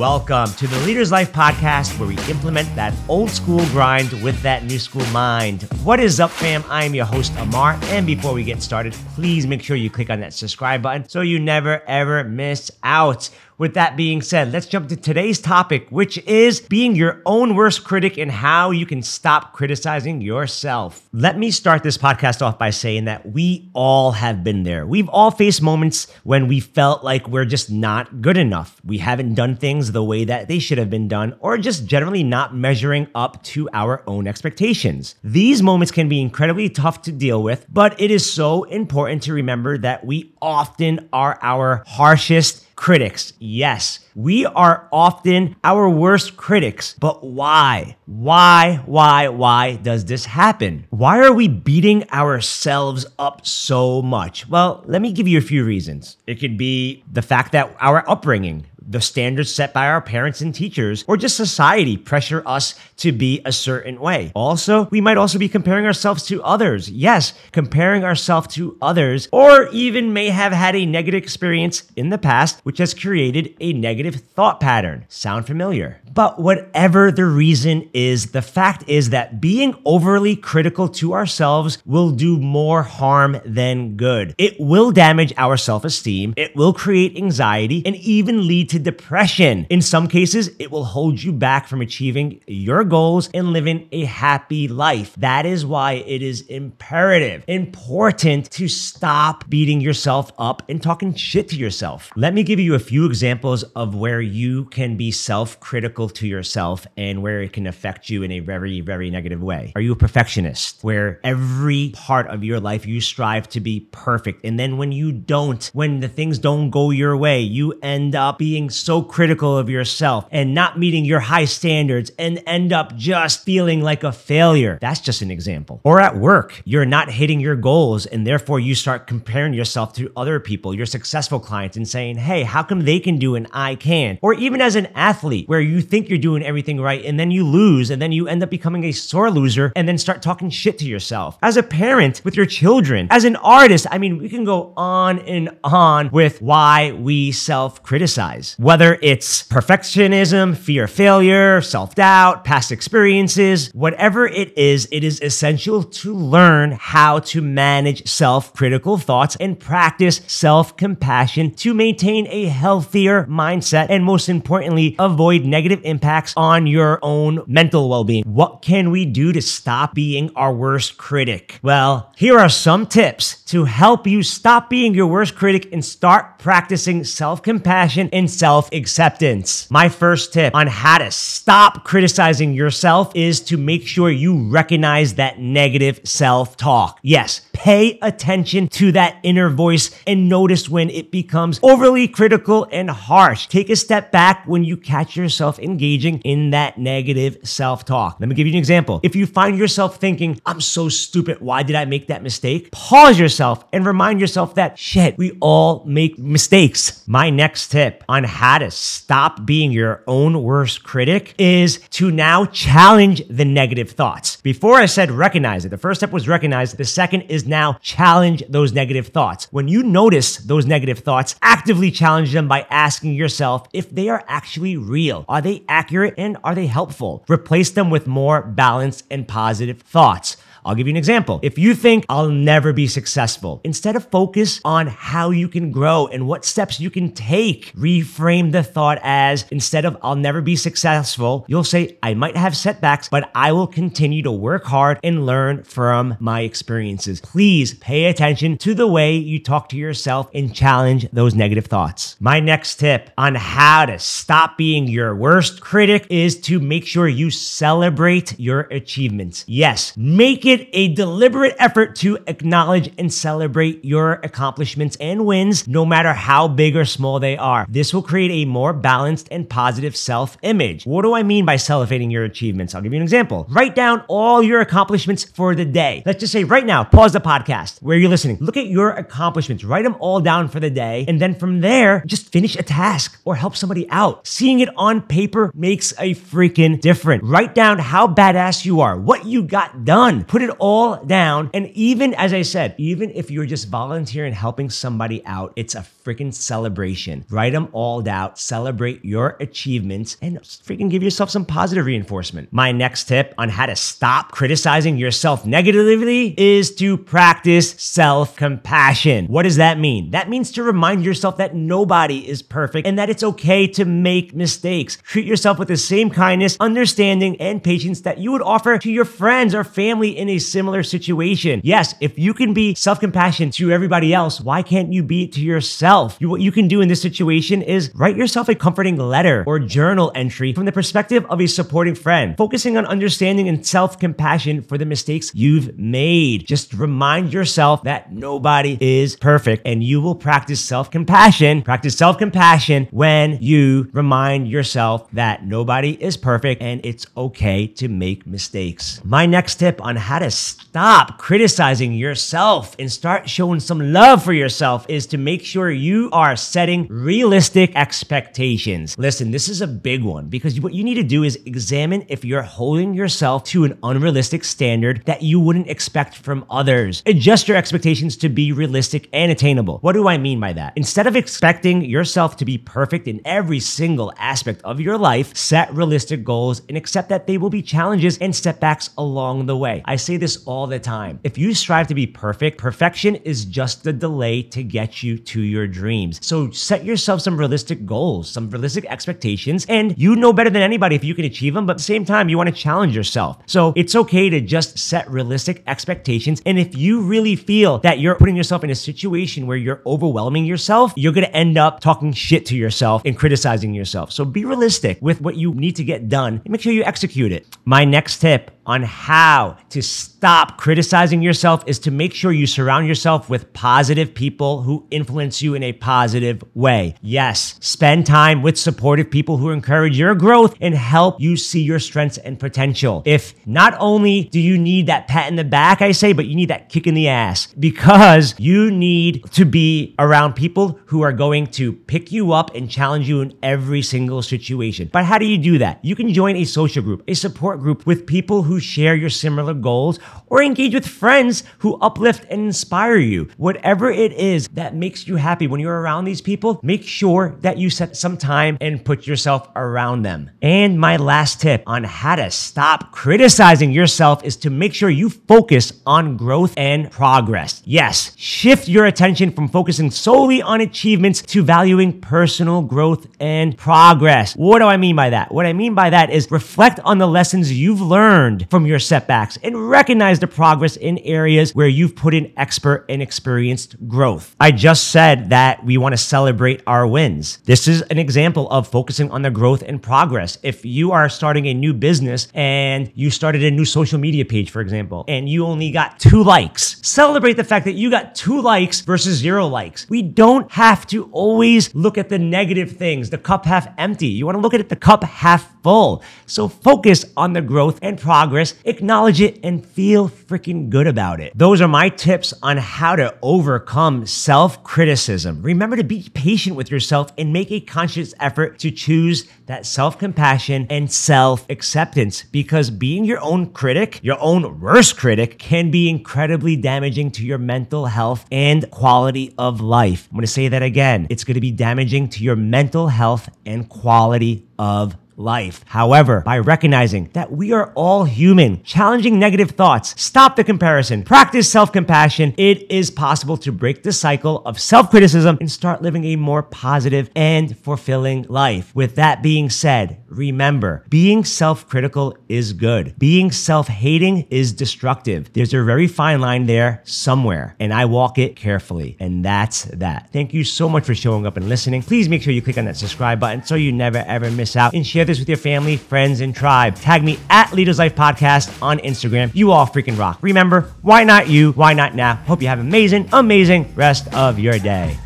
Welcome to the Leaders Life podcast, where we implement that old school grind with that new school mind. What is up, fam? I am your host, Amar. And before we get started, please make sure you click on that subscribe button so you never ever miss out. With that being said, let's jump to today's topic, which is being your own worst critic and how you can stop criticizing yourself. Let me start this podcast off by saying that we all have been there. We've all faced moments when we felt like we're just not good enough. We haven't done things the way that they should have been done, or just generally not measuring up to our own expectations. These moments can be incredibly tough to deal with, but it is so important to remember that we often are our harshest critics. Yes, we are often our worst critics. But why? Why, why, why does this happen? Why are we beating ourselves up so much? Well, let me give you a few reasons. It could be the fact that our upbringing, the standards set by our parents and teachers, or just society pressure us to be a certain way. Also, we might also be comparing ourselves to others. Yes, comparing ourselves to others, or even may have had a negative experience in the past, which has created a negative thought pattern. Sound familiar? But whatever the reason is, the fact is that being overly critical to ourselves will do more harm than good. It will damage our self esteem, it will create anxiety, and even lead to depression. In some cases, it will hold you back from achieving your goals and living a happy life. That is why it is imperative, important to stop beating yourself up and talking shit to yourself. Let me give you a few examples of where you can be self critical to yourself and where it can affect you in a very, very negative way. Are you a perfectionist where every part of your life you strive to be perfect? And then when you don't, when the things don't go your way, you end up being so critical of yourself and not meeting your high standards and end up just feeling like a failure. That's just an example. Or at work, you're not hitting your goals and therefore you start comparing yourself to other people, your successful clients, and saying, hey, how come they can do and I can't? Or even as an athlete where you think you're doing everything right and then you lose and then you end up becoming a sore loser and then start talking shit to yourself. As a parent with your children, as an artist, I mean, we can go on and on with why we self criticize. Whether it's perfectionism, fear of failure, self doubt, past experiences, whatever it is, it is essential to learn how to manage self critical thoughts and practice self compassion to maintain a healthier mindset and, most importantly, avoid negative impacts on your own mental well being. What can we do to stop being our worst critic? Well, here are some tips to help you stop being your worst critic and start practicing self compassion and self acceptance. My first tip on how to stop criticizing yourself is to make sure you recognize that negative self talk. Yes, pay attention to that inner voice and notice when it becomes overly critical and harsh. Take a step back when you catch yourself engaging in that negative self talk. Let me give you an example. If you find yourself thinking, I'm so stupid, why did I make that mistake? Pause yourself and remind yourself that shit, we all make mistakes. My next tip on how to stop being your own worst critic is to now challenge the negative thoughts. Before I said recognize it, the first step was recognize, the second is now challenge those negative thoughts. When you notice those negative thoughts, actively challenge them by asking yourself if they are actually real. Are they accurate and are they helpful? Replace them with more balanced and positive thoughts. I'll give you an example. If you think I'll never be successful, instead of focus on how you can grow and what steps you can take, reframe the thought as instead of I'll never be successful, you'll say I might have setbacks, but I will continue to work hard and learn from my experiences. Please pay attention to the way you talk to yourself and challenge those negative thoughts. My next tip on how to stop being your worst critic is to make sure you celebrate your achievements. Yes, make it a deliberate effort to acknowledge and celebrate your accomplishments and wins, no matter how big or small they are. This will create a more balanced and positive self image. What do I mean by celebrating your achievements? I'll give you an example. Write down all your accomplishments for the day. Let's just say right now, pause the podcast where you're listening. Look at your accomplishments, write them all down for the day, and then from there, just finish a task or help somebody out. Seeing it on paper makes a freaking difference. Write down how badass you are, what you got done. Put put it all down. And even, as I said, even if you're just volunteering helping somebody out, it's a freaking celebration. Write them all down, celebrate your achievements, and freaking give yourself some positive reinforcement. My next tip on how to stop criticizing yourself negatively is to practice self compassion. What does that mean? That means to remind yourself that nobody is perfect and that it's okay to make mistakes. Treat yourself with the same kindness, understanding, and patience that you would offer to your friends or family in a similar situation. Yes, if you can be self compassion to everybody else, why can't you be it to yourself? You, what you can do in this situation is write yourself a comforting letter or journal entry from the perspective of a supporting friend, focusing on understanding and self compassion for the mistakes you've made. Just remind yourself that nobody is perfect and you will practice self compassion. Practice self compassion when you remind yourself that nobody is perfect and it's okay to make mistakes. My next tip on how to stop criticizing yourself and start showing some love for yourself is to make sure you are setting realistic expectations. Listen, this is a big one because what you need to do is examine if you're holding yourself to an unrealistic standard that you wouldn't expect from others. Adjust your expectations to be realistic and attainable. What do I mean by that? Instead of expecting yourself to be perfect in every single aspect of your life, set realistic goals and accept that they will be challenges and setbacks along the way. I say this all the time. If you strive to be perfect, perfection is just the delay to get you to your dreams. So set yourself some realistic goals, some realistic expectations, and you know better than anybody if you can achieve them, but at the same time, you want to challenge yourself. So it's okay to just set realistic expectations. And if you really feel that you're putting yourself in a situation where you're overwhelming yourself, you're going to end up talking shit to yourself and criticizing yourself. So be realistic with what you need to get done and make sure you execute it. My next tip on how to stop criticizing yourself is to make sure you surround yourself with positive people who influence you in a positive way. Yes, spend time with supportive people who encourage your growth and help you see your strengths and potential. If not only do you need that pat in the back, I say, but you need that kick in the ass because you need to be around people who are going to pick you up and challenge you in every single situation. But how do you do that? You can join a social group, a support group with people who share your similar goals, or engage with friends who uplift and inspire you. Whatever it is that makes you happy when you're around these people, make sure that you set some time and put yourself around them. And my last tip on how to stop criticizing yourself is to make sure you focus on growth and progress. Yes, shift your attention from focusing solely on achievements to valuing personal growth and progress. What do I mean by that? What I mean by that is reflect on the lessons you've learned from your setbacks and recognize the progress in areas where you've put in expert and experienced growth. I just said that we want to celebrate our wins. This is an example of focusing on the growth and progress. If you are starting a new business and you started a new social media page, for example, and you only got two likes, celebrate the fact that you got two likes versus zero likes. We don't have to always look at the negative things, the cup half empty. You want to look at it, the cup half full. So focus on the growth and progress, acknowledge it, and feel freaking good about it. Those are my tips on how to overcome self criticism. Remember to be patient with yourself and make a conscious effort to choose that self compassion and self acceptance because being your own critic, your own worst critic, can be incredibly damaging to your mental health and quality of life. I'm gonna say that again. It's gonna be damaging to your mental health and quality of life. However, by recognizing that we are all human, challenging negative thoughts, stop the comparison, practice self compassion, it is possible to break the cycle of self criticism and start living a more positive and fulfilling life. With that being said, remember being self critical is good, being self hating is destructive. There's a very fine line there somewhere, and I walk it carefully. And that's that. Thank you so much for showing up and listening. Please make sure you click on that subscribe button so you never ever miss out and share this with your family, friends, and tribe. Tag me at Leaders Life Podcast on Instagram. You all freaking rock. Remember, why not you? Why not now? Hope you have an amazing, amazing rest of your day.